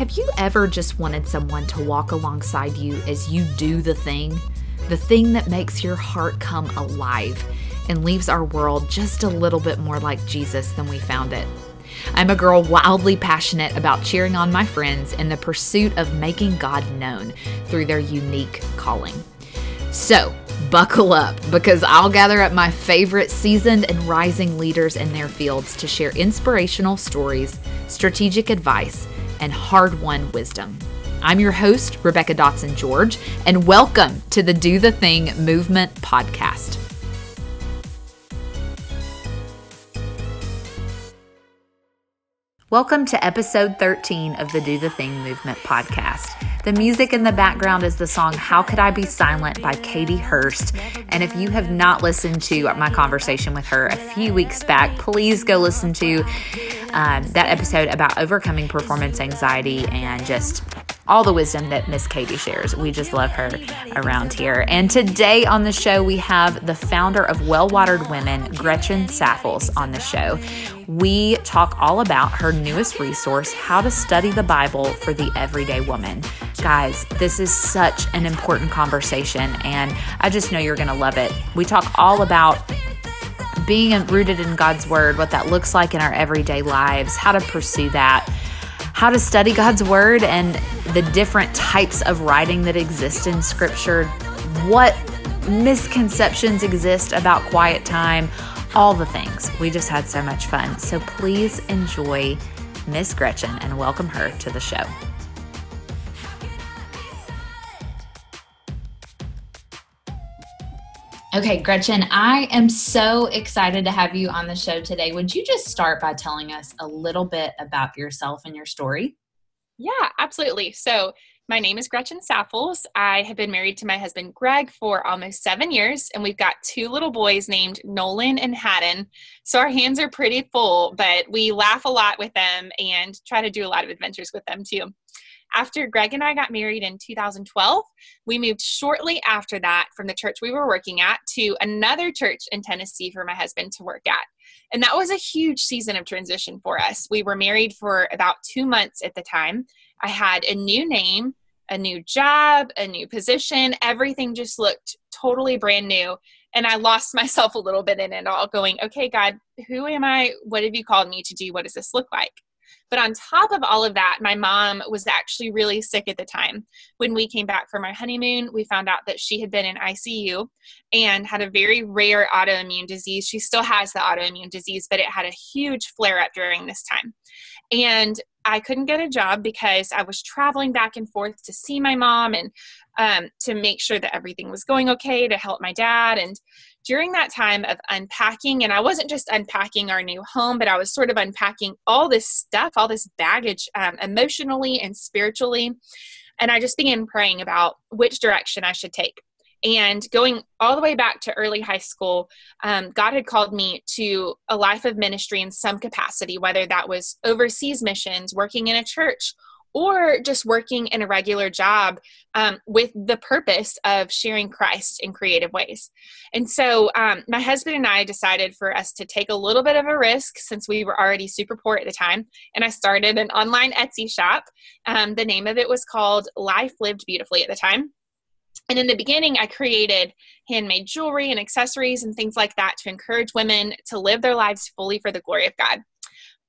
Have you ever just wanted someone to walk alongside you as you do the thing? The thing that makes your heart come alive and leaves our world just a little bit more like Jesus than we found it. I'm a girl wildly passionate about cheering on my friends in the pursuit of making God known through their unique calling. So, buckle up because I'll gather up my favorite seasoned and rising leaders in their fields to share inspirational stories, strategic advice, and hard won wisdom. I'm your host, Rebecca Dotson George, and welcome to the Do the Thing Movement podcast. Welcome to episode 13 of the Do the Thing Movement podcast. The music in the background is the song How Could I Be Silent by Katie Hurst. And if you have not listened to my conversation with her a few weeks back, please go listen to um, that episode about overcoming performance anxiety and just all the wisdom that Miss Katie shares. We just love her around here. And today on the show, we have the founder of Well Watered Women, Gretchen Saffles, on the show. We talk all about her newest resource, How to Study the Bible for the Everyday Woman. Guys, this is such an important conversation, and I just know you're going to love it. We talk all about being rooted in God's Word, what that looks like in our everyday lives, how to pursue that how to study God's Word and the different types of writing that exist in Scripture, what misconceptions exist about quiet time, all the things. We just had so much fun. So please enjoy Miss Gretchen and welcome her to the show. Okay, Gretchen, I am so excited to have you on the show today. Would you just start by telling us a little bit about yourself and your story? Yeah, absolutely. So, my name is Gretchen Saffles. I have been married to my husband Greg for almost seven years, and we've got two little boys named Nolan and Haddon. So, our hands are pretty full, but we laugh a lot with them and try to do a lot of adventures with them too. After Greg and I got married in 2012, we moved shortly after that from the church we were working at to another church in Tennessee for my husband to work at. And that was a huge season of transition for us. We were married for about two months at the time. I had a new name, a new job, a new position. Everything just looked totally brand new. And I lost myself a little bit in it all, going, okay, God, who am I? What have you called me to do? What does this look like? But on top of all of that, my mom was actually really sick at the time. When we came back from our honeymoon, we found out that she had been in ICU and had a very rare autoimmune disease. She still has the autoimmune disease, but it had a huge flare up during this time. And I couldn't get a job because I was traveling back and forth to see my mom and um, to make sure that everything was going okay to help my dad. And during that time of unpacking, and I wasn't just unpacking our new home, but I was sort of unpacking all this stuff, all this baggage um, emotionally and spiritually. And I just began praying about which direction I should take. And going all the way back to early high school, um, God had called me to a life of ministry in some capacity, whether that was overseas missions, working in a church, or just working in a regular job um, with the purpose of sharing Christ in creative ways. And so um, my husband and I decided for us to take a little bit of a risk since we were already super poor at the time. And I started an online Etsy shop. Um, the name of it was called Life Lived Beautifully at the time. And in the beginning, I created handmade jewelry and accessories and things like that to encourage women to live their lives fully for the glory of God.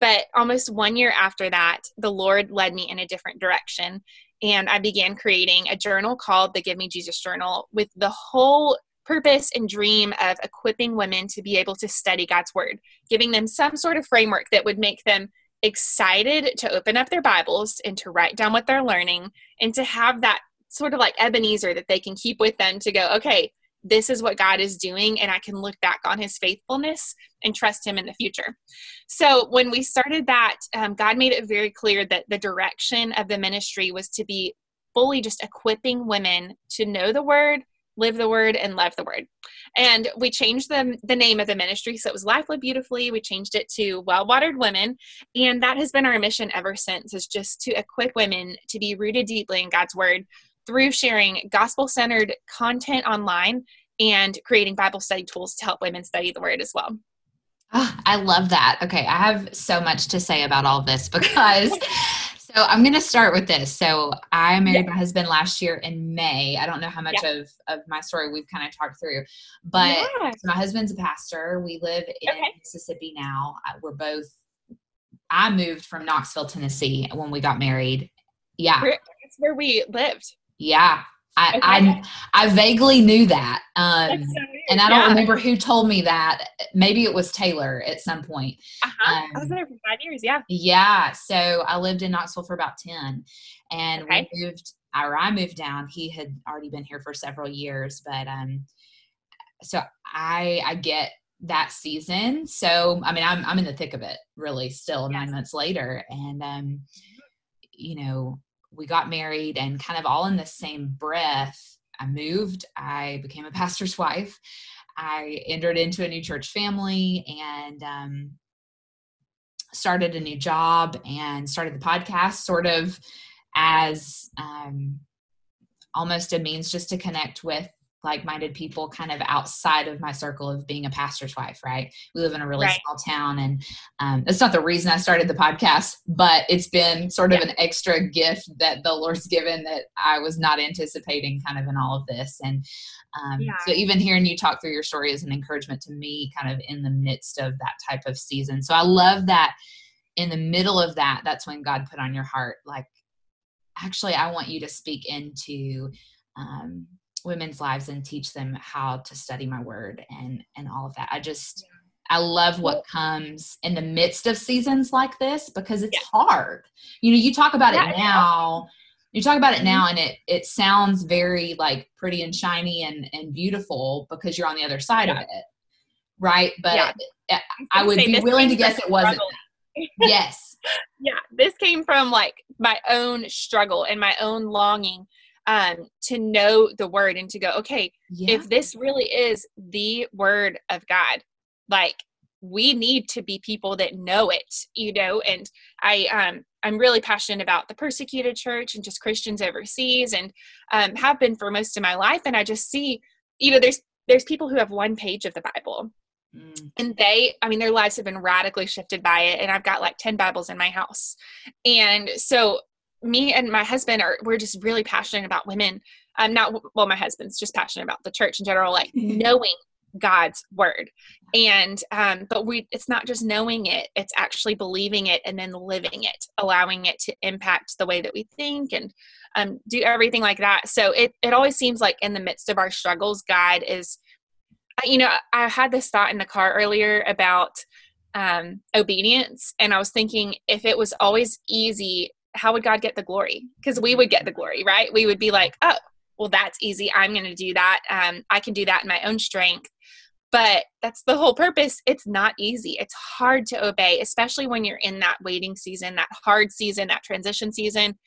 But almost one year after that, the Lord led me in a different direction. And I began creating a journal called the Give Me Jesus Journal with the whole purpose and dream of equipping women to be able to study God's Word, giving them some sort of framework that would make them excited to open up their Bibles and to write down what they're learning and to have that sort of like Ebenezer that they can keep with them to go, okay, this is what God is doing, and I can look back on his faithfulness and trust him in the future. So, when we started that, um, God made it very clear that the direction of the ministry was to be fully just equipping women to know the word, live the word, and love the word. And we changed the, the name of the ministry. So it was Life Live Beautifully. We changed it to Well Watered Women. And that has been our mission ever since, is just to equip women to be rooted deeply in God's word through sharing gospel centered content online and creating Bible study tools to help women study the word as well. Oh, I love that. Okay, I have so much to say about all this because So I'm going to start with this. So I married yeah. my husband last year in May. I don't know how much yeah. of, of my story we've kind of talked through, but yeah. my husband's a pastor. We live in okay. Mississippi now. We're both, I moved from Knoxville, Tennessee when we got married. Yeah. That's where we lived. Yeah. I, okay. I, I vaguely knew that. Um, so and I don't remember who told me that. Maybe it was Taylor at some point. Uh-huh. Um, I was um, there for five years. Yeah. Yeah. So I lived in Knoxville for about 10 and okay. we moved, or I moved down. He had already been here for several years, but, um, so I, I get that season. So, I mean, I'm, I'm in the thick of it really still yes. nine months later. And, um, you know, we got married and kind of all in the same breath i moved i became a pastor's wife i entered into a new church family and um, started a new job and started the podcast sort of as um, almost a means just to connect with like-minded people kind of outside of my circle of being a pastor's wife right we live in a really right. small town and um, that's not the reason i started the podcast but it's been sort of yeah. an extra gift that the lord's given that i was not anticipating kind of in all of this and um, yeah. so even hearing you talk through your story is an encouragement to me kind of in the midst of that type of season so i love that in the middle of that that's when god put on your heart like actually i want you to speak into um, women's lives and teach them how to study my word and and all of that. I just i love what comes in the midst of seasons like this because it's yeah. hard. You know you talk about yeah, it now you talk about it now mm-hmm. and it it sounds very like pretty and shiny and and beautiful because you're on the other side yeah. of it right? But I, I would be willing to guess it wasn't. yes. Yeah this came from like my own struggle and my own longing um, to know the word and to go, okay, yeah. if this really is the word of God, like we need to be people that know it, you know, and I, um, I'm really passionate about the persecuted church and just Christians overseas and um, have been for most of my life. And I just see, you know, there's, there's people who have one page of the Bible Mm. And they, I mean, their lives have been radically shifted by it. And I've got like 10 Bibles in my house. And so me and my husband are we're just really passionate about women. Um not well my husband's just passionate about the church in general like knowing god's word. And um but we it's not just knowing it it's actually believing it and then living it allowing it to impact the way that we think and um do everything like that. So it it always seems like in the midst of our struggles god is you know i had this thought in the car earlier about um obedience. And i was thinking if it was always easy how would God get the glory? Because we would get the glory, right? We would be like, oh, well, that's easy. I'm going to do that. Um, I can do that in my own strength. But that's the whole purpose. It's not easy. It's hard to obey, especially when you're in that waiting season, that hard season, that transition season.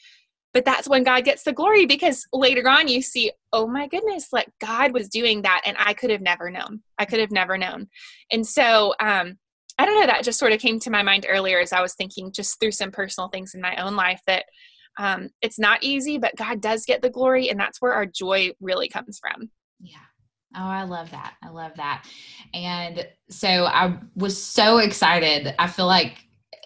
But that's when God gets the glory because later on you see, oh my goodness, like God was doing that and I could have never known. I could have never known. And so, um, I don't know, that just sort of came to my mind earlier as I was thinking just through some personal things in my own life that um, it's not easy, but God does get the glory, and that's where our joy really comes from. Yeah. Oh, I love that. I love that. And so I was so excited. I feel like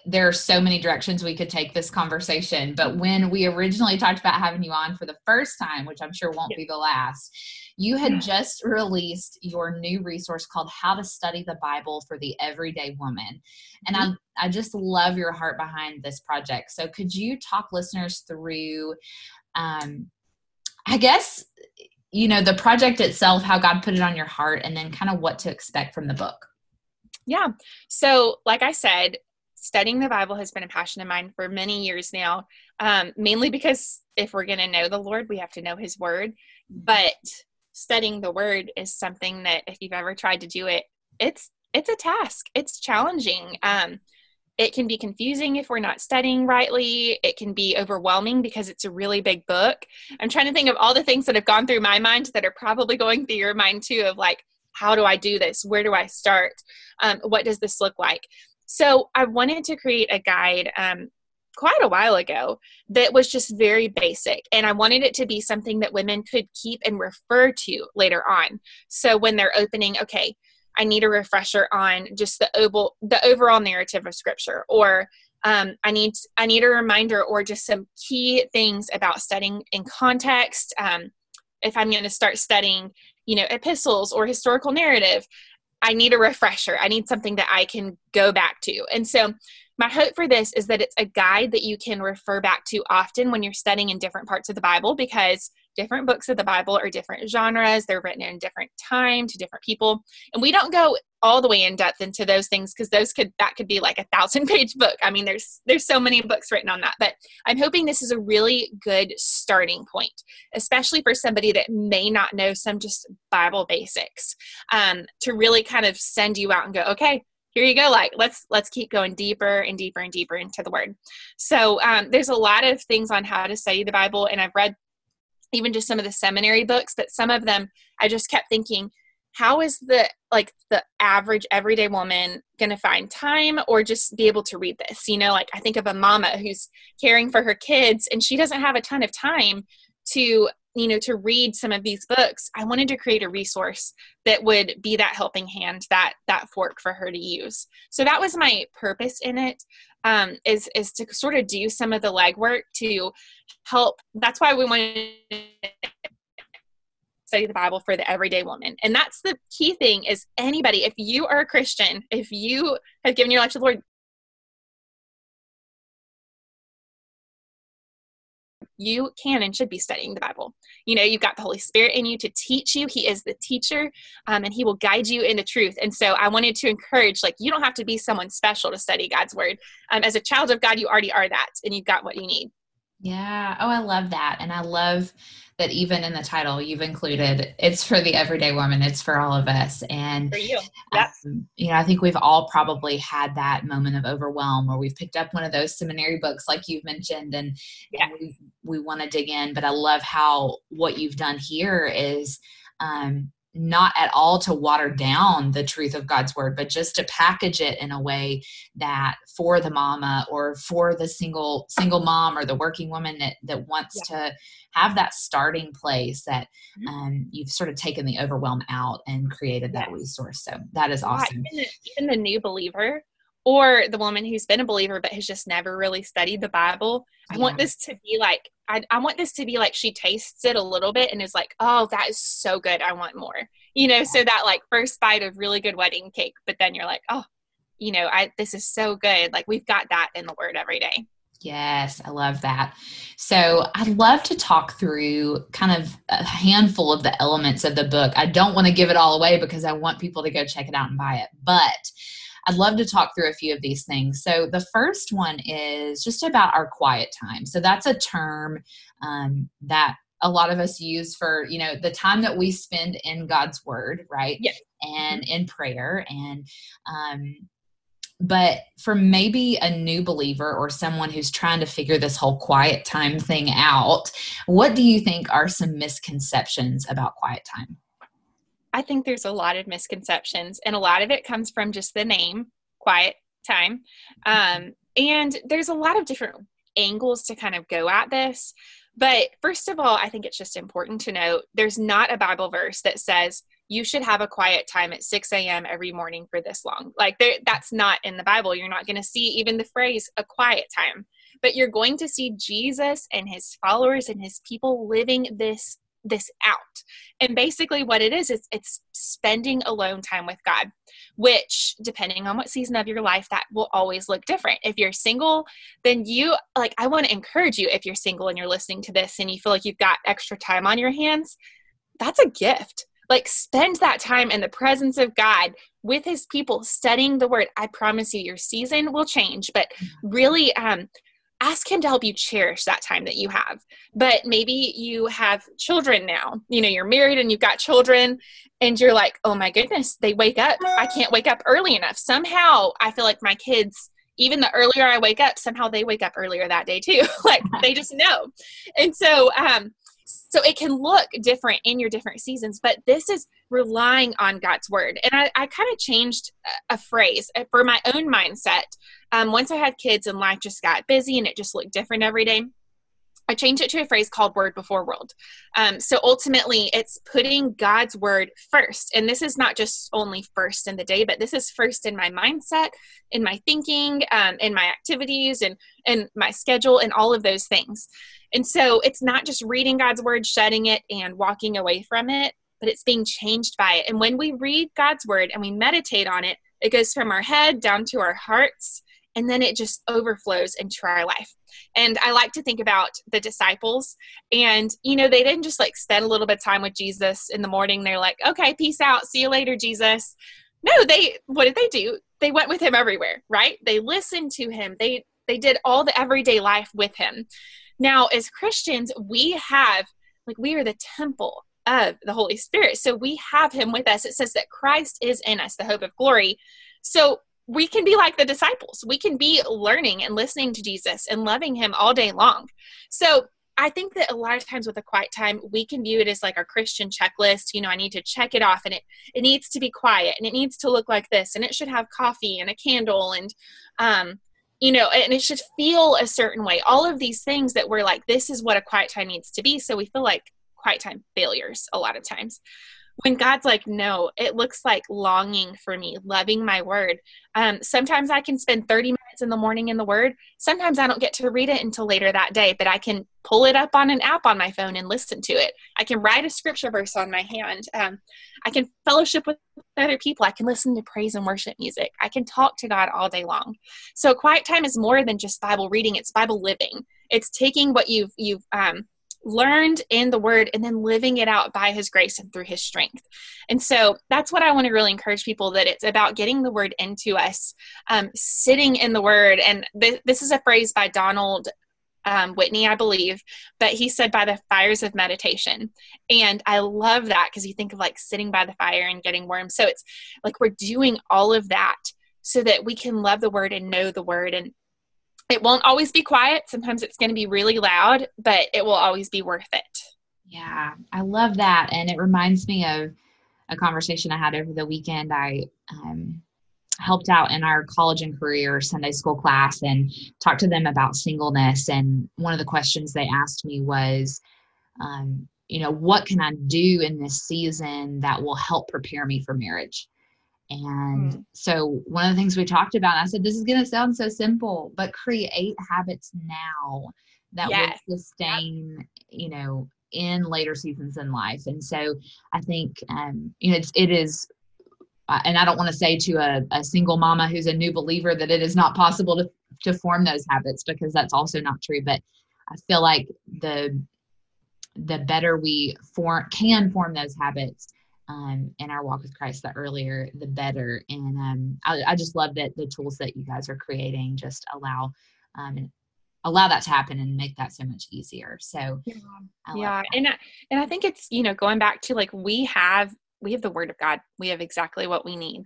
there are so many directions we could take this conversation. But when we originally talked about having you on for the first time, which I'm sure won't be the last, you had just released your new resource called How to Study the Bible for the Everyday Woman. And mm-hmm. I, I just love your heart behind this project. So could you talk listeners through, um, I guess, you know, the project itself, how God put it on your heart, and then kind of what to expect from the book? Yeah. So, like I said, studying the Bible has been a passion of mine for many years now, um, mainly because if we're going to know the Lord, we have to know His Word. But studying the Word is something that, if you've ever tried to do it, it's it's a task. It's challenging. Um, it can be confusing if we're not studying rightly. It can be overwhelming because it's a really big book. I'm trying to think of all the things that have gone through my mind that are probably going through your mind too. Of like, how do I do this? Where do I start? Um, what does this look like? So I wanted to create a guide um, quite a while ago that was just very basic. And I wanted it to be something that women could keep and refer to later on. So when they're opening, okay, I need a refresher on just the oval, the overall narrative of scripture, or um, I need I need a reminder or just some key things about studying in context. Um, if I'm going to start studying, you know, epistles or historical narrative, I need a refresher. I need something that I can go back to. And so my hope for this is that it's a guide that you can refer back to often when you're studying in different parts of the Bible because different books of the Bible are different genres. They're written in different time to different people. And we don't go all the way in depth into those things because those could that could be like a thousand page book. I mean, there's there's so many books written on that. But I'm hoping this is a really good starting point, especially for somebody that may not know some just Bible basics, um, to really kind of send you out and go, okay, here you go like let's let's keep going deeper and deeper and deeper into the word. So um, there's a lot of things on how to study the bible and i've read even just some of the seminary books but some of them i just kept thinking how is the like the average everyday woman going to find time or just be able to read this? You know like i think of a mama who's caring for her kids and she doesn't have a ton of time to you know to read some of these books i wanted to create a resource that would be that helping hand that that fork for her to use. So that was my purpose in it um, is is to sort of do some of the legwork to help. That's why we wanted to study the bible for the everyday woman. And that's the key thing is anybody if you are a christian if you have given your life to the lord you can and should be studying the Bible. You know, you've got the Holy Spirit in you to teach you. He is the teacher, um, and He will guide you in the truth. And so, I wanted to encourage, like, you don't have to be someone special to study God's Word. Um, as a child of God, you already are that, and you've got what you need. Yeah. Oh, I love that. And I love that even in the title you've included it's for the everyday woman, it's for all of us. And for you. Yep. Um, you know, I think we've all probably had that moment of overwhelm where we've picked up one of those seminary books like you've mentioned and, yeah. and we, we want to dig in. But I love how what you've done here is um, not at all to water down the truth of God's word, but just to package it in a way that for the mama or for the single single mom or the working woman that that wants yeah. to have that starting place that mm-hmm. um, you've sort of taken the overwhelm out and created that resource. So that is awesome. Yeah, even, the, even the new believer or the woman who's been a believer but has just never really studied the Bible. I want this to be like I, I want this to be like she tastes it a little bit and is like, oh, that is so good. I want more. You know, yeah. so that like first bite of really good wedding cake, but then you're like, oh, you know, I this is so good. Like we've got that in the word every day. Yes, I love that. So, I'd love to talk through kind of a handful of the elements of the book. I don't want to give it all away because I want people to go check it out and buy it. But I'd love to talk through a few of these things. So, the first one is just about our quiet time. So, that's a term um, that a lot of us use for you know the time that we spend in god's word right yes. and mm-hmm. in prayer and um but for maybe a new believer or someone who's trying to figure this whole quiet time thing out what do you think are some misconceptions about quiet time I think there's a lot of misconceptions, and a lot of it comes from just the name, quiet time. Um, and there's a lot of different angles to kind of go at this. But first of all, I think it's just important to note there's not a Bible verse that says you should have a quiet time at 6 a.m. every morning for this long. Like, that's not in the Bible. You're not going to see even the phrase a quiet time, but you're going to see Jesus and his followers and his people living this this out. And basically what it is is it's spending alone time with God, which depending on what season of your life that will always look different. If you're single, then you like I want to encourage you if you're single and you're listening to this and you feel like you've got extra time on your hands, that's a gift. Like spend that time in the presence of God with his people studying the word. I promise you your season will change, but really um ask him to help you cherish that time that you have. But maybe you have children now. You know you're married and you've got children and you're like oh my goodness they wake up. I can't wake up early enough. Somehow i feel like my kids even the earlier i wake up somehow they wake up earlier that day too. Like they just know. And so um so it can look different in your different seasons but this is relying on god's word. And i, I kind of changed a, phrase uh, for my own mindset. Um, once I had kids and life just got busy and it just looked different every day, I changed it to a phrase called word before world. Um, so ultimately, it's putting God's word first. And this is not just only first in the day, but this is first in my mindset, in my thinking, um, in my activities, and, and my schedule, and all of those things. And so it's not just reading God's word, shutting it, and walking away from it, but it's being changed by it. And when we read God's word and we meditate on it, it goes from our head down to our hearts and then it just overflows into our life. And I like to think about the disciples, and you know, they didn't just like spend a little bit of time with Jesus in the morning. They're like, okay, peace out, see you later, Jesus. No, they what did they do? They went with him everywhere, right? They listened to him. They they did all the everyday life with him. Now, as Christians, we have like we are the temple of the Holy Spirit. So we have him with us. It says that Christ is in us, the hope of glory. So we can be like the disciples. We can be learning and listening to Jesus and loving him all day long. So I think that a lot of times with a quiet time, we can view it as like our Christian checklist. You know, I need to check it off and it, it needs to be quiet and it needs to look like this and it should have coffee and a candle and, um, you know, and it should feel a certain way. All of these things that we're like, this is what a quiet time needs to be. So we feel like quiet time failures a lot of times when God's like, no, it looks like longing for me, loving my word. Um, sometimes I can spend 30 minutes in the morning in the word. Sometimes I don't get to read it until later that day, but I can pull it up on an app on my phone and listen to it. I can write a scripture verse on my hand. Um, I can fellowship with other people. I can listen to praise and worship music. I can talk to God all day long. So quiet time is more than just Bible reading. It's Bible living. It's taking what you've, you've, um, learned in the word and then living it out by his grace and through his strength. And so that's what i want to really encourage people that it's about getting the word into us um, sitting in the word. And th- this is a phrase by donald um, whitney i believe but he said by the fires of meditation. And i love that because you think of like sitting by the fire and getting warm. So it's like we're doing all of that so that we can love the word and know the word. And it won't always be quiet. Sometimes it's going to be really loud, but it will always be worth it. Yeah, I love that. And it reminds me of a conversation I had over the weekend. I um, helped out in our college and career Sunday school class and talked to them about singleness. And one of the questions they asked me was, um, you know, what can I do in this season that will help prepare me for marriage? And mm. so one of the things we talked about, I said, this is going to sound so simple, but create habits now that yes. will sustain, you know, in later seasons in life. And so I think, um, you know, it's, it is, uh, and I don't want to say to a, a single mama who's a new believer that it is not possible to, to form those habits because that's also not true. But I feel like the, the better we form, can form those habits, um, in our walk with Christ, the earlier, the better. And um, I, I, just love that the tools that you guys are creating just allow um, allow that to happen and make that so much easier. So yeah, yeah. and I, and I think it's you know going back to like we have we have the Word of God, we have exactly what we need,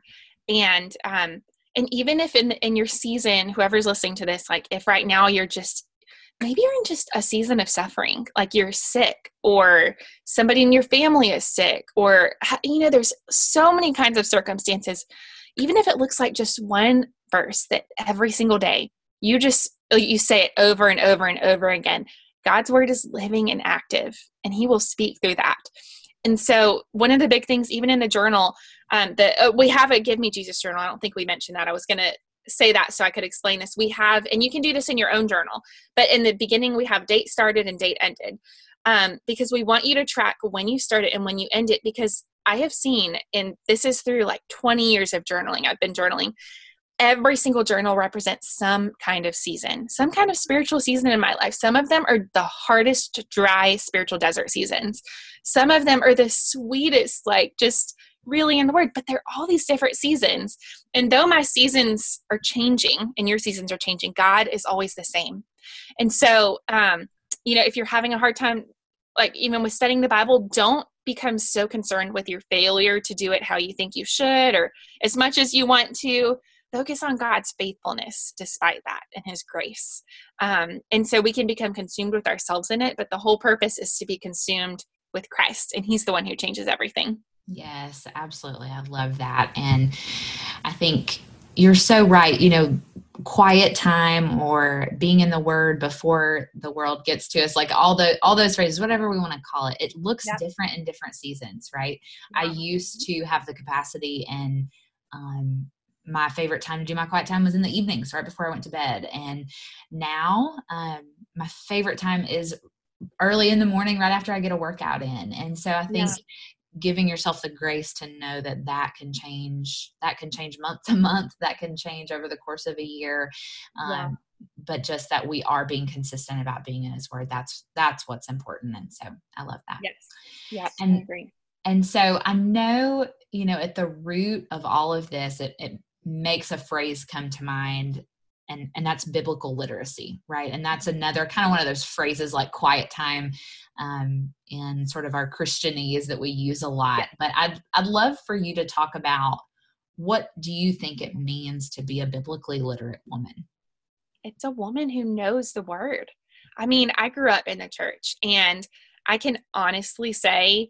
and um and even if in in your season, whoever's listening to this, like if right now you're just maybe you're in just a season of suffering like you're sick or somebody in your family is sick or you know there's so many kinds of circumstances. Even if it looks like just one verse that every single day you just you say it over and over and over again god's word is living and active and he will speak through that. And so one of the big things even in the journal um, that uh, we have a give me jesus journal. I don't think we mentioned that. I was to say that so I could explain this. We have, and you can do this in your own journal, but in the beginning, we have date started and date ended um, because we want you to track when you start it and when you end it. Because I have seen, and this is through like 20 years of journaling, I've been journaling. Every single journal represents some kind of season, some kind of spiritual season in my life. Some of them are the hardest, dry spiritual desert seasons. Some of them are the sweetest, like just really in the word but there are all these different seasons. And though my seasons are changing and your seasons are changing god is always the same. And so um you know if you're having a hard time like even with studying the bible don't become so concerned with your failure to do it how you think you should or as much as you want to. Focus on god's faithfulness despite that and his grace. Um, and so we can become consumed with ourselves in it but the whole purpose is to be consumed with christ and he's the one who changes everything Yes, absolutely. I love that. And I think you're so right. You know, quiet time or being in the word before the world gets to us like all the all those phrases whatever we want to call it it looks yep. different in different seasons right i used to have the capacity and um my favorite time to do my quiet time was in the evenings right before i went to bed and now um my favorite time is early in the morning right after i get a workout in and so i think yeah giving yourself the grace to know that that can change that can change month to month that can change over the course of a year um, yeah. but just that we are being consistent about being in his word that's that's what's important and so i love that. Yes. Yeah and I agree. and so i know you know at the root of all of this it, it makes a phrase come to mind and and that's biblical literacy right? And that's another kind of one of those phrases like quiet time um, in sort of our christianese that we use a lot. But i'd i'd love for you to talk about what do you think it means to be a biblically literate woman? It's a woman who knows the word. I mean i grew up in the church and i can honestly say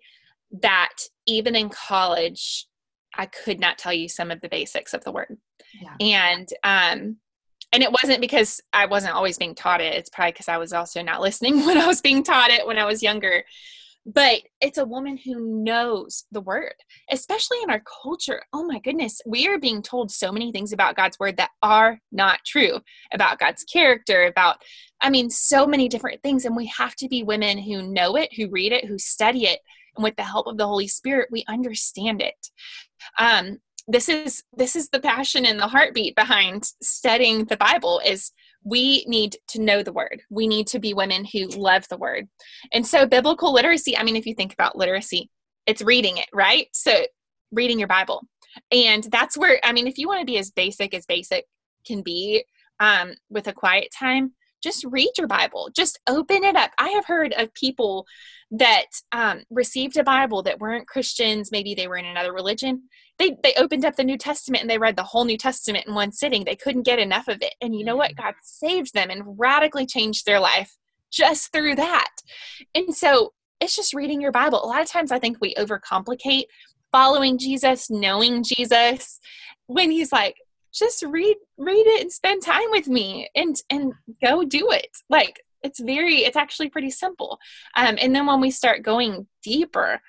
that even in college i could not tell you some of the basics of the word. Yeah. and um and it wasn't because I wasn't always being taught it. It's probably because I was also not listening when I was being taught it when I was younger. But it's a woman who knows the word, especially in our culture. Oh my goodness, we are being told so many things about God's word that are not true about God's character, about, I mean, so many different things. And we have to be women who know it, who read it, who study it. And with the help of the Holy Spirit, we understand it. Um, this is this is the passion and the heartbeat behind studying the bible is we need to know the word. We need to be women who love the word. And so biblical literacy i mean if you think about literacy it's reading it right? So reading your bible. And that's where i mean if you want to be as basic as basic can be um, with a quiet time just read your bible just open it up i have heard of people that um, received a bible that weren't christians maybe they were in another religion they they opened up the New Testament and they read the whole New Testament in one sitting. They couldn't get enough of it. And you know what? Mm. God saved them and radically changed their life just through that. And so it's just reading your Bible. A lot of times I think we overcomplicate following Jesus, knowing Jesus, when he's like, just read read it and spend time with me and and go do it. Like it's very it's actually pretty simple. Um, and then when we start going deeper,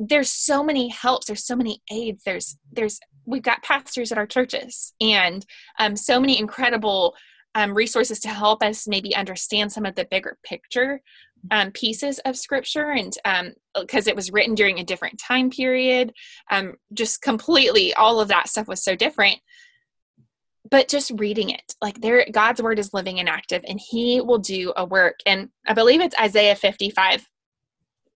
there's so many helps there's so many aids there's there's we've got pastors at our churches and um, so many incredible um, resources to help us maybe understand some of the bigger picture um, pieces of scripture and because um, it was written during a different time period um, just completely all of that stuff was so different but just reading it like there god's word is living and active and he will do a work and i believe it's isaiah 55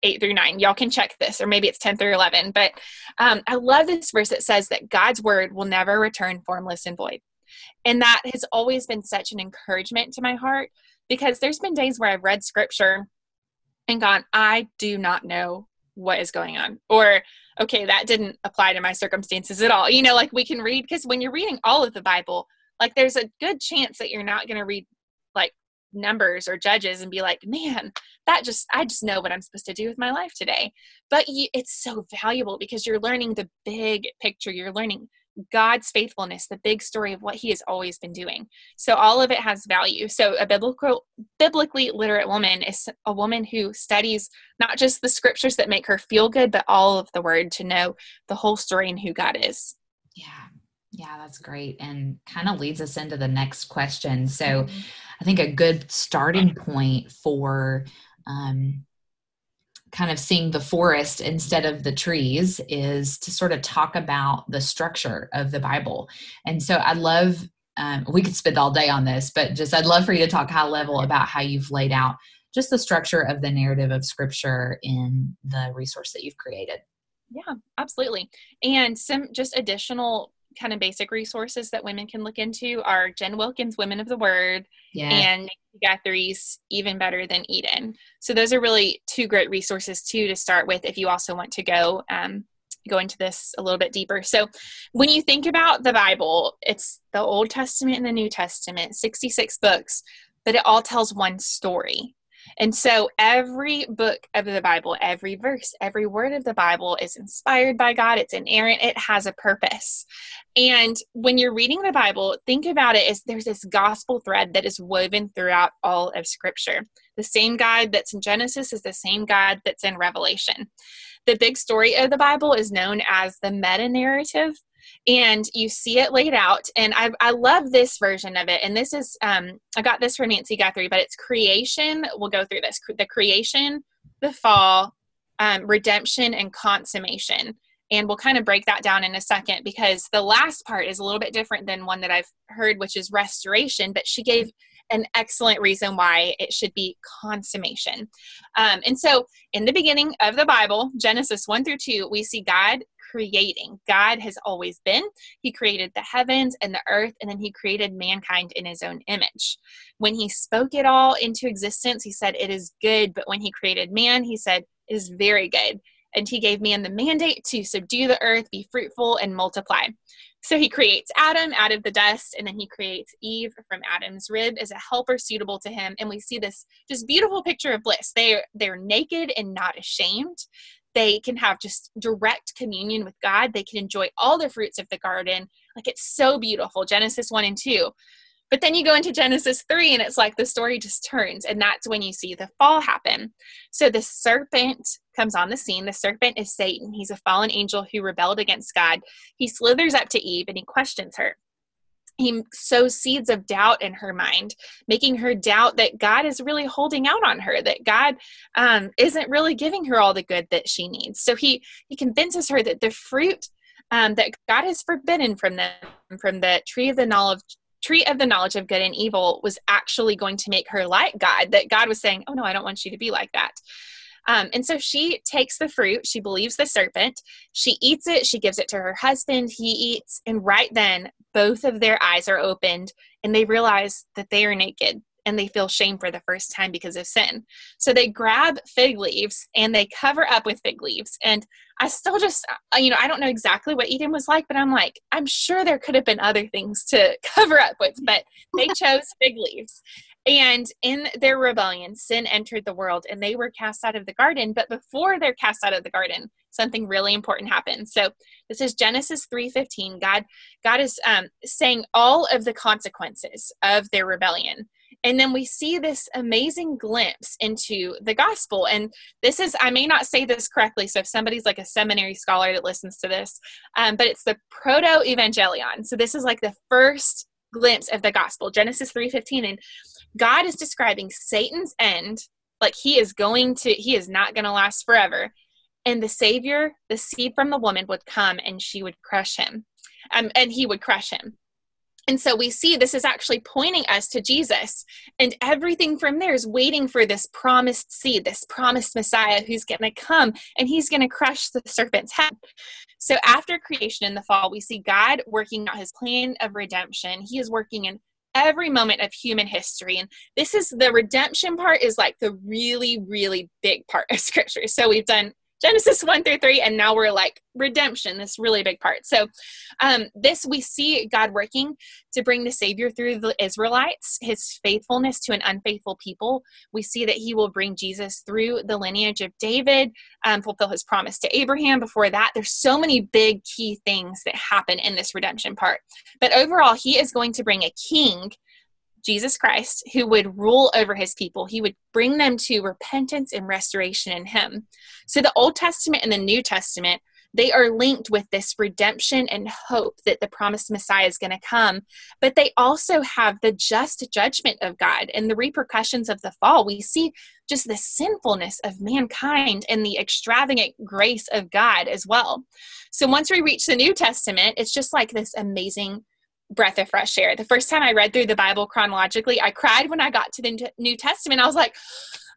8 through 9. Y'all can check this, or maybe it's 10 through 11. But um, I love this verse that says that God's word will never return formless and void. And that has always been such an encouragement to my heart because there's been days where I've read scripture and gone, I do not know what is going on. Or, okay, that didn't apply to my circumstances at all. You know, like we can read, because when you're reading all of the Bible, like there's a good chance that you're not going to read like numbers or judges and be like man that just i just know what i'm supposed to do with my life today but you, it's so valuable because you're learning the big picture you're learning god's faithfulness the big story of what he has always been doing so all of it has value so a biblical biblically literate woman is a woman who studies not just the scriptures that make her feel good but all of the word to know the whole story and who god is yeah yeah, that's great. And kind of leads us into the next question. So, mm-hmm. I think a good starting point for um, kind of seeing the forest instead of the trees is to sort of talk about the structure of the Bible. And so, I'd love, um, we could spend all day on this, but just I'd love for you to talk high level about how you've laid out just the structure of the narrative of Scripture in the resource that you've created. Yeah, absolutely. And some just additional kind of basic resources that women can look into are Jen Wilkin's Women of the Word yeah. and Guthrie's Even Better Than Eden. So those are really two great resources too to start with if you also want to go um, go into this a little bit deeper. So when you think about the Bible, it's the Old Testament and the New Testament, 66 books, but it all tells one story. And so every book of the Bible, every verse, every word of the Bible is inspired by God. It's inerrant, it has a purpose. And when you're reading the Bible, think about it as there's this gospel thread that is woven throughout all of Scripture. The same God that's in Genesis is the same God that's in Revelation. The big story of the Bible is known as the meta narrative and you see it laid out and I, I love this version of it and this is um, i got this from nancy guthrie but it's creation we'll go through this the creation the fall um, redemption and consummation and we'll kind of break that down in a second because the last part is a little bit different than one that i've heard which is restoration but she gave an excellent reason why it should be consummation. Um, and so, in the beginning of the Bible, Genesis 1 through 2, we see God creating. God has always been. He created the heavens and the earth, and then He created mankind in His own image. When He spoke it all into existence, He said, It is good. But when He created man, He said, It is very good. And He gave man the mandate to subdue the earth, be fruitful, and multiply. So he creates Adam out of the dust, and then he creates Eve from Adam's rib as a helper suitable to him. And we see this just beautiful picture of bliss. They they're naked and not ashamed. They can have just direct communion with God. They can enjoy all the fruits of the garden. Like it's so beautiful. Genesis 1 and 2. But then you go into Genesis 3 and it's like the story just turns, and that's when you see the fall happen. So the serpent comes on the scene. The serpent is Satan. He's a fallen angel who rebelled against God. He slithers up to Eve and he questions her. He sows seeds of doubt in her mind, making her doubt that God is really holding out on her, that God um, isn't really giving her all the good that she needs. So he he convinces her that the fruit um, that God has forbidden from them, from the tree of the knowledge tree of the knowledge of good and evil was actually going to make her like God, that God was saying, Oh, no, I don't want you to be like that. Um, and so she takes the fruit, she believes the serpent, she eats it, she gives it to her husband, he eats, and right then both of their eyes are opened and they realize that they are naked and they feel shame for the first time because of sin. So they grab fig leaves and they cover up with fig leaves. And I still just, uh, you know, I don't know exactly what Eden was like, but I'm like, I'm sure there could have been other things to cover up with, but they chose fig leaves. And in their rebellion, sin entered the world and they were cast out of the garden. But before they're cast out of the garden, something really important happens. So this is Genesis 3:15. God, God is um, saying all of the consequences of their rebellion. And then we see this amazing glimpse into the gospel. And this is, I may not say this correctly, so if somebody's like a seminary scholar that listens to this, um, but it's the proto evangelion. So this is like the first glimpse of the gospel, Genesis 3:15. And God is describing Satan's end, like he is going to, he is not going to last forever. And the Savior, the seed from the woman, would come and she would crush him. Um, and he would crush him. And so we see this is actually pointing us to Jesus. And everything from there is waiting for this promised seed, this promised Messiah who's going to come and he's going to crush the serpent's head. So after creation in the fall, we see God working out his plan of redemption. He is working in every moment of human history. And this is the redemption part is like the really really big part of scripture. So we've done Genesis 1 through 3, and now we're like redemption, this really big part. So, um, this we see God working to bring the Savior through the Israelites, his faithfulness to an unfaithful people. We see that he will bring Jesus through the lineage of David, um, fulfill his promise to Abraham. Before that, there's so many big key things that happen in this redemption part. But overall, he is going to bring a king Jesus Christ, who would rule over his people. He would bring them to repentance and restoration in him. So the Old Testament and the New Testament, they are linked with this redemption and hope that the promised Messiah is going to come. But they also have the just judgment of God and the repercussions of the fall. We see just the sinfulness of mankind and the extravagant grace of God as well. So once we reach the New Testament, it's just like this amazing breath of fresh air. The first time I read through the Bible chronologically, I cried when I got to the New Testament. I was like,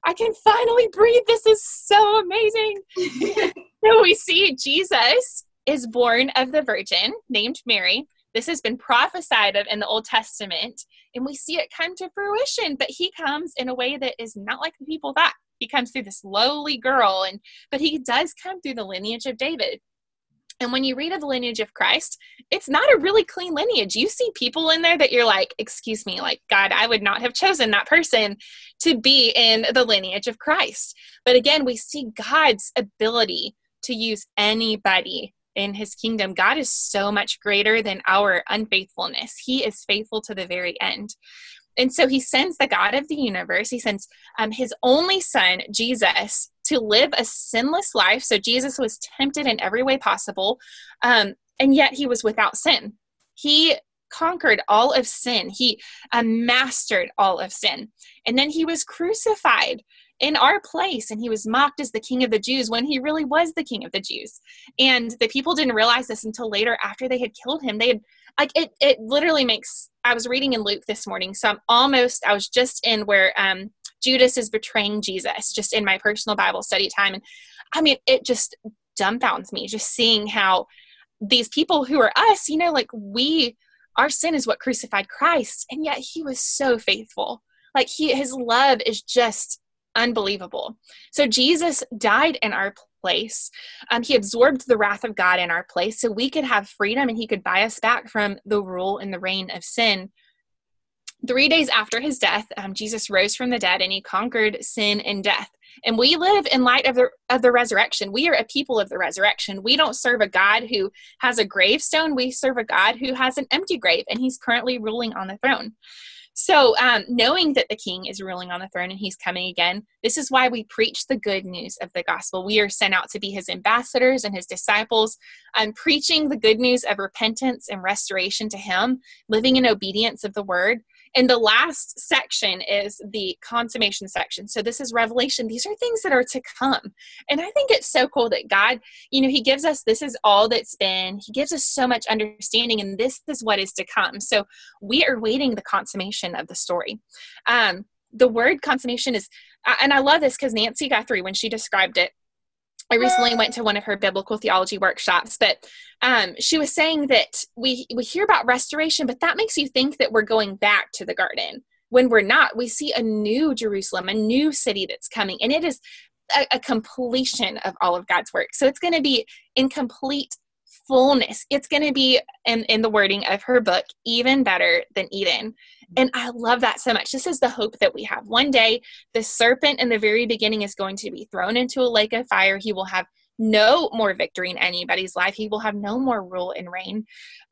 I can finally breathe. This is so amazing. so we see Jesus is born of the Virgin named Mary. This has been prophesied of in the Old Testament, and we see it come to fruition. But he comes in a way that is not like the people thought. He comes through this lowly girl, and but he does come through the lineage of David. And when you read of the lineage of Christ, it's not a really clean lineage. You see people in there that you're like, excuse me, like, God, I would not have chosen that person to be in the lineage of Christ. But again, we see God's ability to use anybody in his kingdom. God is so much greater than our unfaithfulness. He is faithful to the very end. And so he sends the God of the universe, he sends um, his only son, Jesus, to live a sinless life. So Jesus was tempted in every way possible, um, and yet he was without sin. He conquered all of sin, he uh, mastered all of sin. And then he was crucified in our place and he was mocked as the king of the Jews when he really was the king of the Jews. And the people didn't realize this until later after they had killed him. They had like it it literally makes I was reading in Luke this morning, so I'm almost I was just in where um Judas is betraying Jesus just in my personal Bible study time and I mean it just dumbfounds me just seeing how these people who are us, you know, like we our sin is what crucified Christ and yet he was so faithful. Like he his love is just unbelievable. So Jesus died in our place. Um, he absorbed the wrath of God in our place so we could have freedom and he could buy us back from the rule and the reign of sin. Three days after his death, um, Jesus rose from the dead and he conquered sin and death. And we live in light of the, of the resurrection. We are a people of the resurrection. We don't serve a God who has a gravestone. We serve a God who has an empty grave, and he's currently ruling on the throne. So, um, knowing that the king is ruling on the throne and he's coming again, this is why we preach the good news of the gospel. We are sent out to be his ambassadors and his disciples, um, preaching the good news of repentance and restoration to him, living in obedience of the word. And the last section is the consummation section. So this is revelation. These are things that are to come. And I think it's so cool that God, you know, He gives us this is all that's been, He gives us so much understanding, and this is what is to come. So we are waiting the consummation of the story. Um, the word consummation is, and I love this because Nancy Guthrie, when she described it, I recently went to one of her biblical theology workshops, but um, she was saying that we we hear about restoration, but that makes you think that we're going back to the garden when we're not. We see a new Jerusalem, a new city that's coming, and it is a, a completion of all of God's work. So it's going to be in complete fullness. It's going to be, in, in the wording of her book, even better than Eden. And I love that so much. This is the hope that we have. One day, the serpent in the very beginning is going to be thrown into a lake of fire. He will have no more victory in anybody's life. He will have no more rule and reign.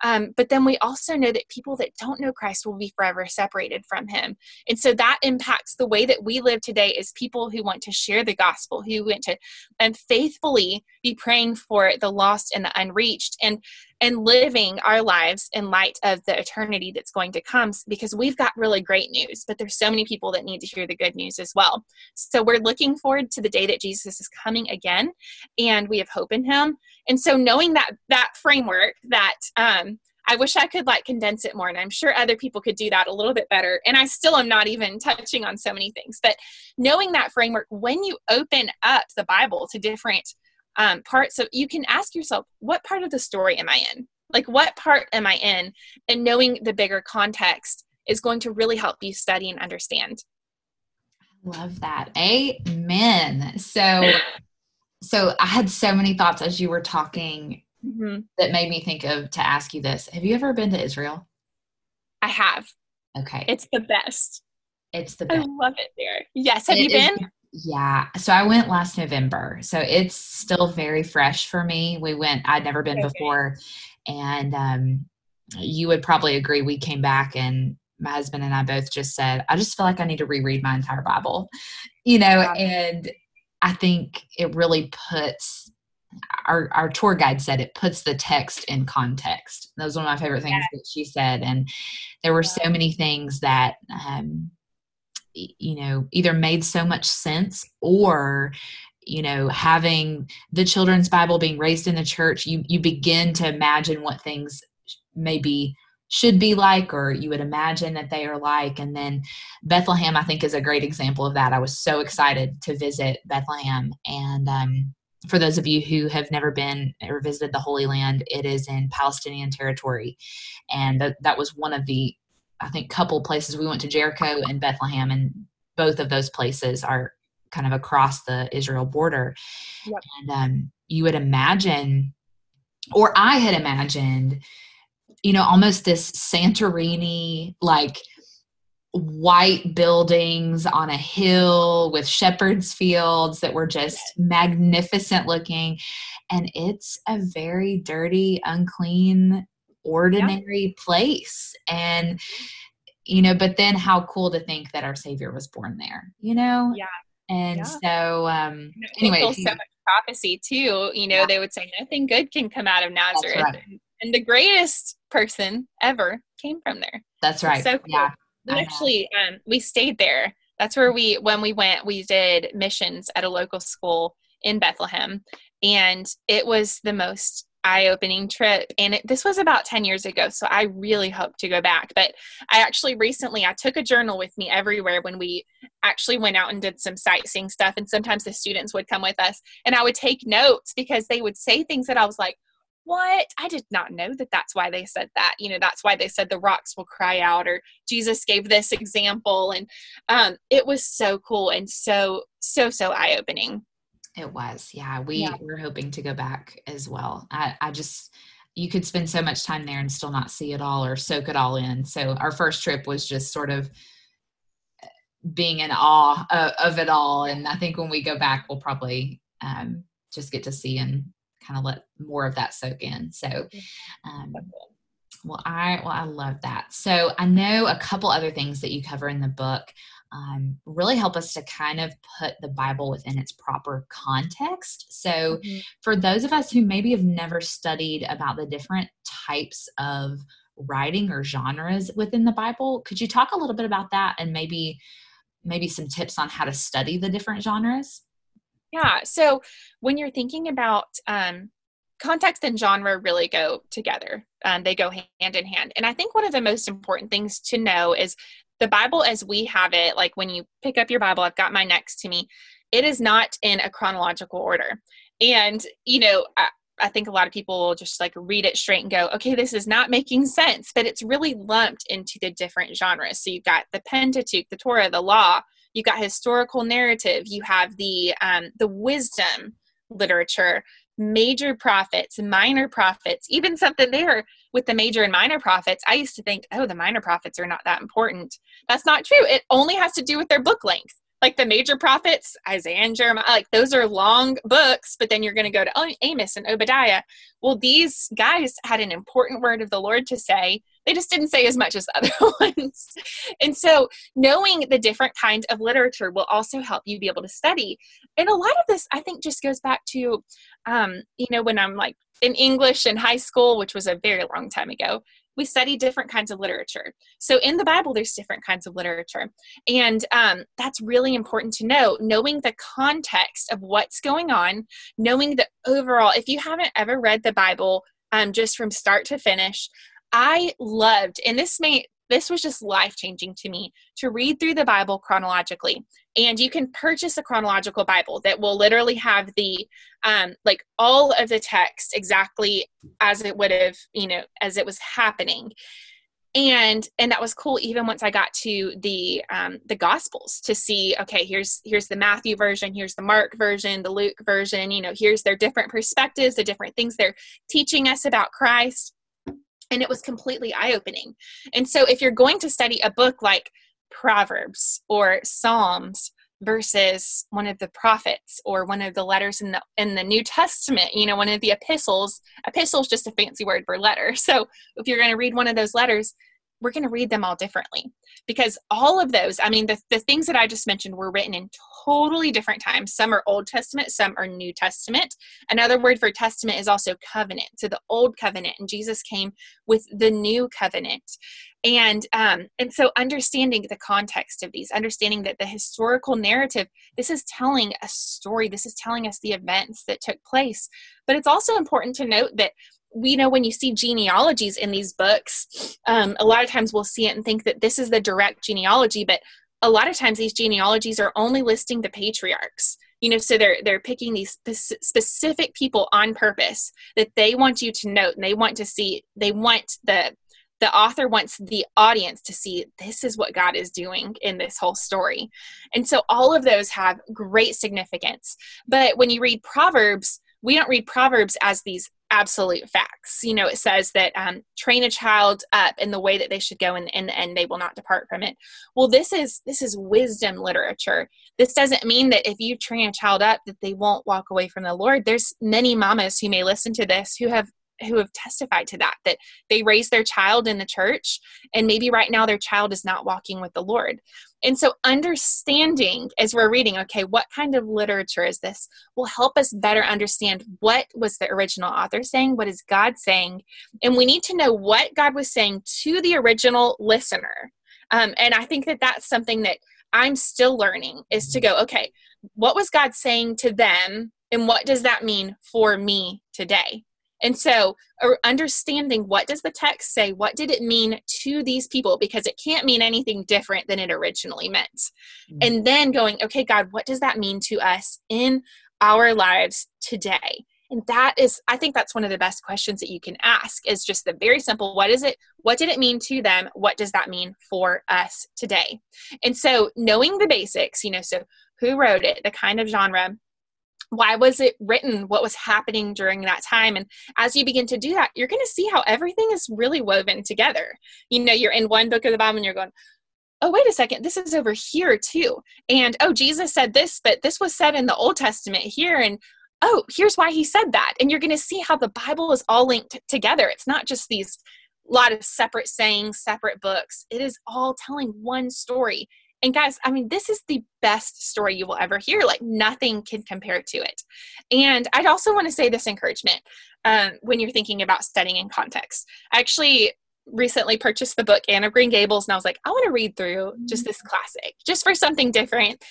Um, but then we also know that people that don't know Christ will be forever separated from him. And so that impacts the way that we live today as people who want to share the gospel, who want to and faithfully be praying for the lost and the unreached. And and living our lives in light of the eternity that's going to come because we've got really great news but there's so many people that need to hear the good news as well so we're looking forward to the day that jesus is coming again and we have hope in him and so knowing that that framework that um, I wish I could like condense it more, and I'm sure other people could do that a little bit better. And I still am not even touching on so many things. But knowing that framework, when you open up the Bible to different um, parts of you can ask yourself what part of the story am i in? Like what part am i in? And knowing the bigger context is going to really help you study and understand. Love that. Amen. So so i had so many thoughts as you were talking mm-hmm. that made me think of to ask you this. Have you ever been to israel? I have. Okay. It's the best. It's the best. i love it there. Yes. Have it you been? is, yeah. So I went last November. So it's still very fresh for me. We went, I'd never been okay. before. And um, you would probably agree. We came back and my husband and I both just said, I just feel like I need to reread my entire Bible, you know, and I think it really puts our, our tour guide said it puts the text in context. That was one of my favorite things yeah. that she said. And there were so many things that um, you know either made so much sense or you know having the children's bible being raised in the church you you begin to imagine what things maybe should be like or you would imagine that they are like. And then bethlehem i think is a great example of that. I was so excited to visit bethlehem. And um, for those of you who have never been or visited the holy land it is in palestinian territory. And th- that was one of the I think couple places we went to Jericho and Bethlehem, and both of those places are kind of across the Israel border. Yep. And um, you would imagine or I had imagined, you know, almost this Santorini like white buildings on a hill with shepherd's fields that were just magnificent looking. And it's a very dirty, unclean, ordinary yeah. place. And, you know, but then how cool to think that our Savior was born there, you know? Yeah. And yeah. so, um, anyway, so much prophecy too. You know, yeah. they would say nothing good can come out of Nazareth, right. and, and, the greatest person ever came from there. That's right. so cool. Yeah, we actually, um, we stayed there. That's where we, when we went, we did missions at a local school in Bethlehem, and it was the most eye-opening trip and it, this was about 10 years ago so i really hope to go back but i actually recently i took a journal with me everywhere when we actually went out and did some sightseeing stuff and sometimes the students would come with us and i would take notes because they would say things that i was like what? I did not know that that's why they said that. You know that's why they said the rocks will cry out or jesus gave this example and um, it was so cool and so so so eye-opening it was. Yeah. We yeah. were hoping to go back as well. I, I just, you could spend so much time there and still not see it all or soak it all in. So our first trip was just sort of uh, being in awe of, of it all. And I think when we go back, we'll probably um, just get to see and kind of let more of that soak in. So, um, well, I well, I love that. So I know a couple other things that you cover in the book um, really help us to kind of put the Bible within its proper context. So, mm-hmm. for those of us who maybe have never studied about the different types of writing or genres within the Bible, could you talk a little bit about that and maybe maybe some tips on how to study the different genres? Yeah. So, when you're thinking about um, context and genre really go together. Um, they go hand in hand. And I think one of the most important things to know is the Bible as we have it, like when you pick up your Bible, I've got mine next to me, it is not in a chronological order. And, you know, I, I think a lot of people will just like read it straight and go, okay, this is not making sense, but it's really lumped into the different genres. So you've got the Pentateuch, the Torah, the Law, you've got historical narrative, you have the um, the wisdom literature, major prophets, minor prophets, even something there with the major and minor prophets. I used to think, oh, the minor prophets are not that important. That's not true. It only has to do with their book length. Like the major prophets, Isaiah and Jeremiah, like those are long books, but then you're going to go to oh, Amos and Obadiah. Well, these guys had an important word of the Lord to say. They just didn't say as much as the other ones. And so, knowing the different kinds of literature will also help you be able to study. And a lot of this, I think, just goes back to um, you know, when I'm like in English in high school, which was a very long time ago, we study different kinds of literature. So in the Bible, there's different kinds of literature. And um, that's really important to know, knowing the context of what's going on, knowing the overall, if you haven't ever read the Bible um, just from start to finish, I loved, and this may this was just life changing to me to read through the Bible chronologically. And you can purchase a chronological Bible that will literally have the, um, like all of the text exactly as it would have, you know, as it was happening. And and that was cool. Even once I got to the um, the Gospels to see, okay, here's here's the Matthew version, here's the Mark version, the Luke version. You know, here's their different perspectives, the different things they're teaching us about Christ and it was completely eye opening. And so, if you're going to study a book like Proverbs or Psalms versus one of the prophets or one of the letters in the in the New Testament, you know, one of the epistles, epistle is just a fancy word for letter. So, if you're going to read one of those letters, we're going to read them all differently. Because all of those i mean the, the things that i just mentioned were written in totally different times. Some are old testament some are new testament. Another word for testament is also covenant. So the old covenant and jesus came with the new covenant. And um, and so understanding the context of these understanding that the historical narrative this is telling a story. This is telling us the events that took place. But it's also important to note that we know when you see genealogies in these books, um, a lot of times we'll see it and think that this is the direct genealogy, but a lot of times these genealogies are only listing the patriarchs. You know, so they're they're picking these specific people on purpose that they want you to note, and they want to see. They want the the author wants the audience to see this is what God is doing in this whole story. And so all of those have great significance. But when you read Proverbs, we don't read Proverbs as these absolute facts. You know, it says that um, train a child up in the way that they should go, and, and and they will not depart from it. Well, this is this is wisdom literature. This doesn't mean that if you train a child up that they won't walk away from the Lord. There's many mamas who may listen to this who have who have testified to that that they raised their child in the church and maybe right now their child is not walking with the lord and so understanding as we're reading okay what kind of literature is this will help us better understand what was the original author saying what is god saying and we need to know what god was saying to the original listener. Um, and i think that that's something that i'm still learning is to go okay what was god saying to them and what does that mean for me today and so, understanding what does the text say? What did it mean to these people? Because it can't mean anything different than it originally meant. Mm-hmm. And then going, okay, God, what does that mean to us in our lives today? And that is, I think that's one of the best questions that you can ask is just the very simple what is it? What did it mean to them? What does that mean for us today? And so, knowing the basics, you know, so who wrote it, the kind of genre, why was it written? What was happening during that time? And as you begin to do that you're going to see how everything is really woven together. You know you're in one book of the bible and you're going oh wait a second this is over here too. And oh jesus said this but this was said in the old testament here and oh here's why he said that. And you're going to see how the bible is all linked together. It's not just these lot of separate sayings separate books. It is all telling one story and guys, I mean, this is the best story you will ever hear. Like nothing can compare to it. And I'd also want to say this encouragement um, when you're thinking about studying in context. I actually recently purchased the book Anne of Green Gables, and I was like, I want to read through just this classic, just for something different.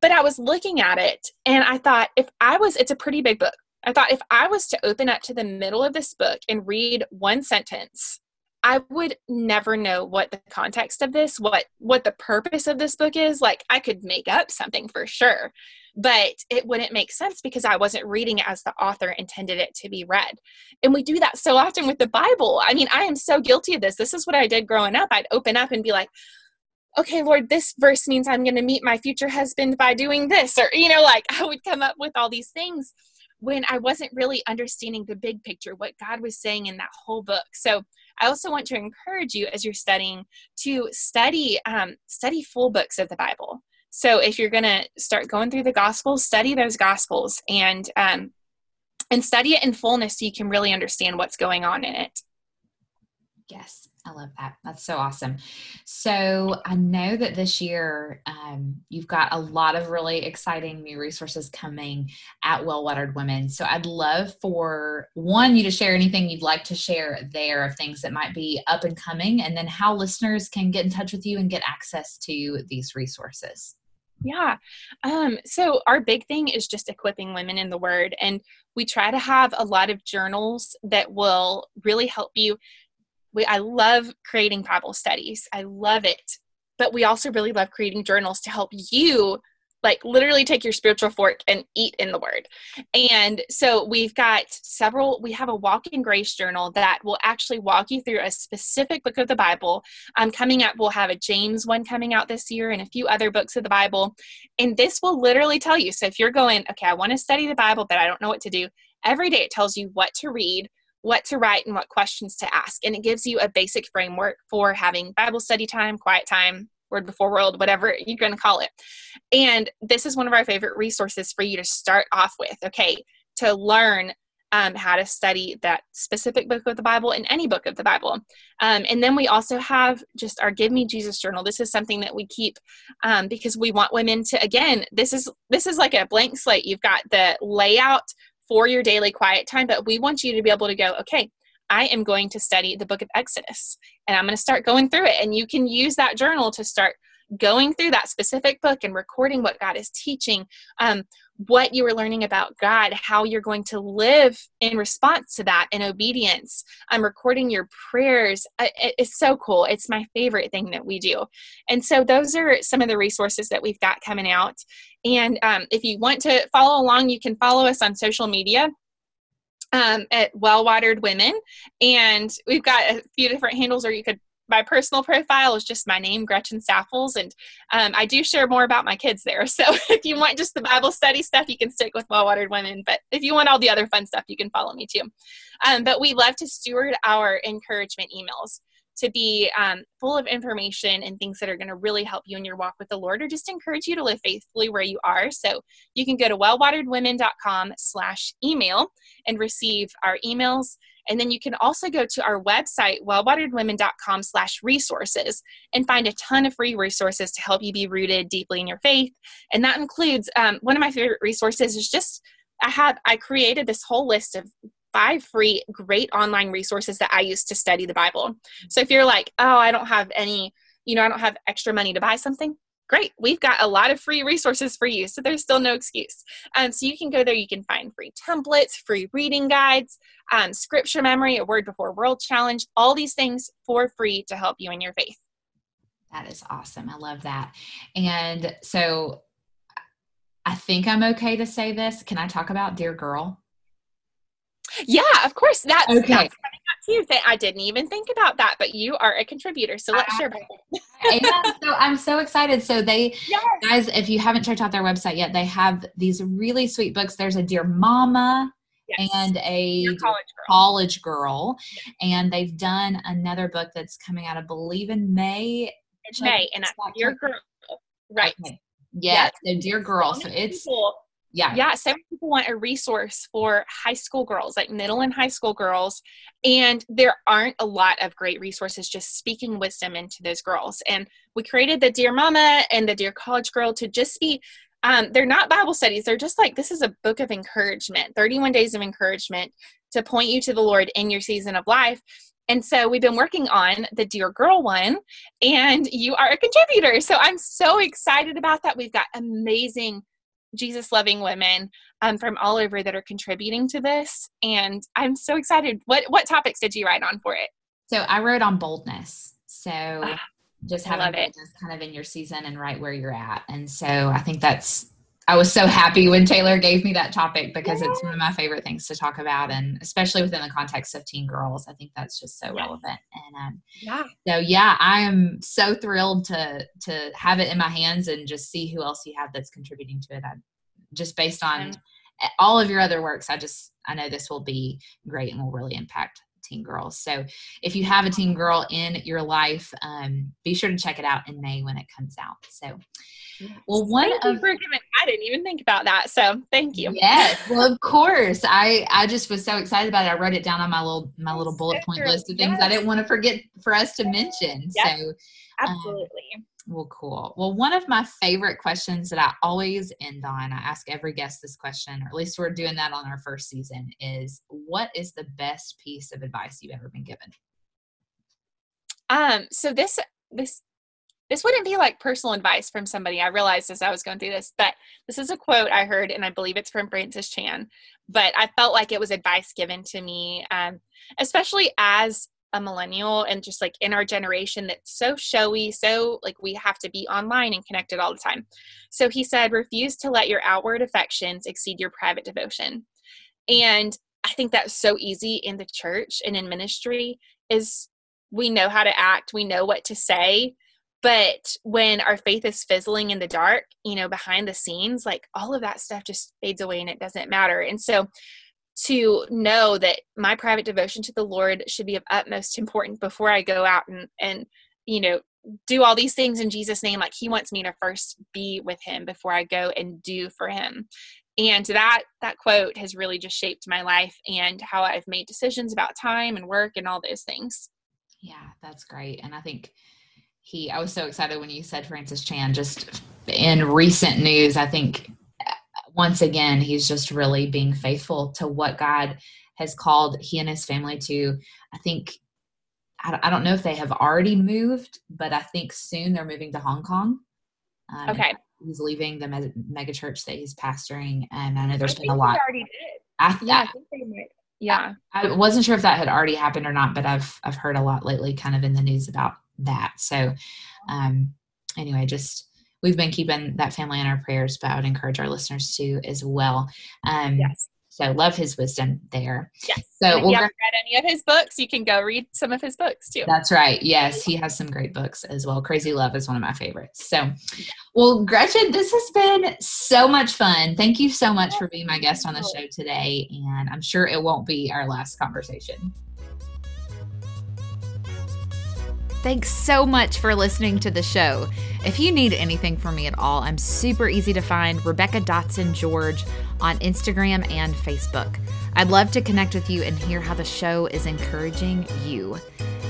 But I was looking at it, and I thought, if I was, it's a pretty big book. I thought if I was to open up to the middle of this book and read one sentence, I would never know what the context of this, what what the purpose of this book is. Like I could make up something for sure, but it wouldn't make sense because I wasn't reading it as the author intended it to be read. And we do that so often with the Bible. I mean, I am so guilty of this. This is what I did growing up. I'd open up and be like, okay, Lord, this verse means I'm going to meet my future husband by doing this. Or, you know, like I would come up with all these things when I wasn't really understanding the big picture, what God was saying in that whole book. So I also want to encourage you as you're studying to study um, study full books of the Bible. So if you're going to start going through the Gospels, study those Gospels and um, and study it in fullness so you can really understand what's going on in it. Yes. I love that. That's so awesome. So I know that this year um, you've got a lot of really exciting new resources coming at Well Watered Women. So I'd love for one, you to share anything you'd like to share there of things that might be up and coming, and then how listeners can get in touch with you and get access to these resources. Yeah. Um, so our big thing is just equipping women in the word. And we try to have a lot of journals that will really help you we, I love creating Bible studies. I love it. But we also really love creating journals to help you like literally take your spiritual fork and eat in the word. And so we've got several, we have a walk in grace journal that will actually walk you through a specific book of the Bible. Um, coming up, we'll have a James one coming out this year and a few other books of the Bible. And this will literally tell you. So if you're going, okay, I want to study the Bible, but I don't know what to do, every day it tells you what to read, what to write and what questions to ask. And it gives you a basic framework for having Bible study time, quiet time, word before world, whatever you're going to call it. And this is one of our favorite resources for you to start off with, okay, to learn um, how to study that specific book of the Bible in any book of the Bible. Um, and then we also have just our Give Me Jesus journal. This is something that we keep um, because we want women to again. This is this is like a blank slate. You've got the layout for your daily quiet time, but we want you to be able to go, okay, I am going to study the book of Exodus and I'm going to start going through it. And you can use that journal to start going through that specific book and recording what God is teaching, um, what you are learning about God, how you're going to live in response to that in obedience. I'm recording your prayers. It's so cool. It's my favorite thing that we do. And so, those are some of the resources that we've got coming out. And um, if you want to follow along, you can follow us on social media um, at Well Watered Women. And we've got a few different handles, or you could my personal profile is just my name, Gretchen Saffles, and um, I do share more about my kids there. So if you want just the Bible study stuff, you can stick with Well Watered Women. But if you want all the other fun stuff, you can follow me too. Um, but we love to steward our encouragement emails to be um, full of information and things that are going to really help you in your walk with the Lord or just encourage you to live faithfully where you are. So you can go to wellwateredwomen.com slash email and receive our emails. And then you can also go to our website, wellwateredwomen.com slash resources and find a ton of free resources to help you be rooted deeply in your faith. And that includes um, one of my favorite resources is just I have I created this whole list of five free great online resources that I use to study the Bible. So if you're like, oh, I don't have any, you know, I don't have extra money to buy something, great. We've got a lot of free resources for you. So there's still no excuse. Um, so you can go there, you can find free templates, free reading guides, um, scripture memory, a word before world challenge, all these things for free to help you in your faith. That is awesome. I love that. And so I think I'm okay to say this. Can I talk about Dear Girl? Yeah, of course. That's, okay. that's coming up too. I didn't even think about that, but you are a contributor. So let's share it. yeah, so I'm so excited. So they yes. guys, if you haven't checked out their website yet, they have these really sweet books. There's a Dear Mama, Yes. and a college girl. college girl. Yes. And they've done another book that's coming out, I believe, in May. It's May, and Dear Girl. Right. Okay. Yes, yes. So Dear Girl. So it's people yeah yeah so people want a resource for high school girls like middle and high school girls and there aren't a lot of great resources just speaking wisdom into those girls and we created the dear mama and the dear college girl to just be um, they're not bible studies they're just like this is a book of encouragement 31 days of encouragement to point you to the lord in your season of life and so we've been working on the Dear Girl one, and you are a contributor. So I'm so excited about that. We've got amazing Jesus loving women um, from all over that are contributing to this. And I'm so excited. What what topics did you write on for it? So I wrote on boldness. So ah, just having it. boldness kind of in your season and right where you're at. And so I think that's I was so happy when Taylor gave me that topic because yeah. it's one of my favorite things to talk about, and especially within the context of teen girls, I think that's just so relevant. And um, yeah, so yeah, I am so thrilled to to have it in my hands and just see who else you have that's contributing to it. I, just based on all of your other works, I just I know this will be great and will really impact teen girls. So if you have a teen girl in your life, um, be sure to check it out in May when it comes out. So well, one thank of for giving, I didn't even think about that. So thank you. Yes, well, of course. I I just was so excited about it. I wrote it down on my little my little bullet point list of things yes. I didn't want to forget for us to mention. Yes, so um, absolutely. Um, well, cool. Well, one of my favorite questions that I always end on, I ask every guest this question, or at least we're doing that on our first season, is what is the best piece of advice you've ever been given? Um, so this this this wouldn't be like personal advice from somebody. I realized as I was going through this, but this is a quote I heard, and I believe it's from Francis Chan. But I felt like it was advice given to me, um, especially as a millennial and just like in our generation that's so showy, so like we have to be online and connected all the time. So he said, refuse to let your outward affections exceed your private devotion. And I think that's so easy in the church and in ministry is we know how to act, we know what to say, but when our faith is fizzling in the dark you know behind the scenes like all of that stuff just fades away and it doesn't matter. And so to know that my private devotion to the lord should be of utmost importance before i go out and and you know do all these things in jesus name like he wants me to first be with him before i go and do for him. And that that quote has really just shaped my life and how i've made decisions about time and work and all those things. Yeah that's great. And i think he i was so excited when you said francis chan just in recent news i think once again he's just really being faithful to what god has called he and his family to. I think i don't know if they have already moved but i think soon they're moving to hong kong. Um, okay. He's leaving the mega church that he's pastoring and i know there's I been a lot already did. I, yeah, I think they might yeah. I, I wasn't sure if that had already happened or not but i've i've heard a lot lately kind of in the news about that. So, um, anyway, just we've been keeping that family in our prayers, but I would encourage our listeners to as well. Um, yes. So love his wisdom there. Yes. So if we'll you haven't read any of his books, you can go read some of his books too. That's right. Yes, he has some great books as well. Crazy Love is one of my favorites. So, well, Gretchen, this has been so much fun. Thank you so much for being my guest on the show today. And I'm sure it won't be our last conversation. Thanks so much for listening to the show. If you need anything from me at all, I'm super easy to find Rebecca Dotson George on Instagram and Facebook. I'd love to connect with you and hear how the show is encouraging you.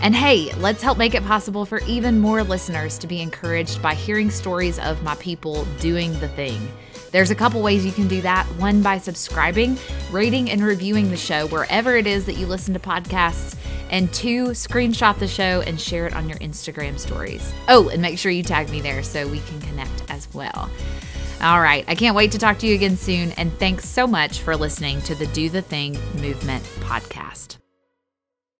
And hey, let's help make it possible for even more listeners to be encouraged by hearing stories of my people doing the thing. There's a couple ways you can do that. One, by subscribing, rating, and reviewing the show wherever it is that you listen to podcasts. And two, screenshot the show and share it on your Instagram stories. Oh, and make sure you tag me there so we can connect as well. All right, I can't wait to talk to you again soon. And thanks so much for listening to the Do the Thing Movement podcast.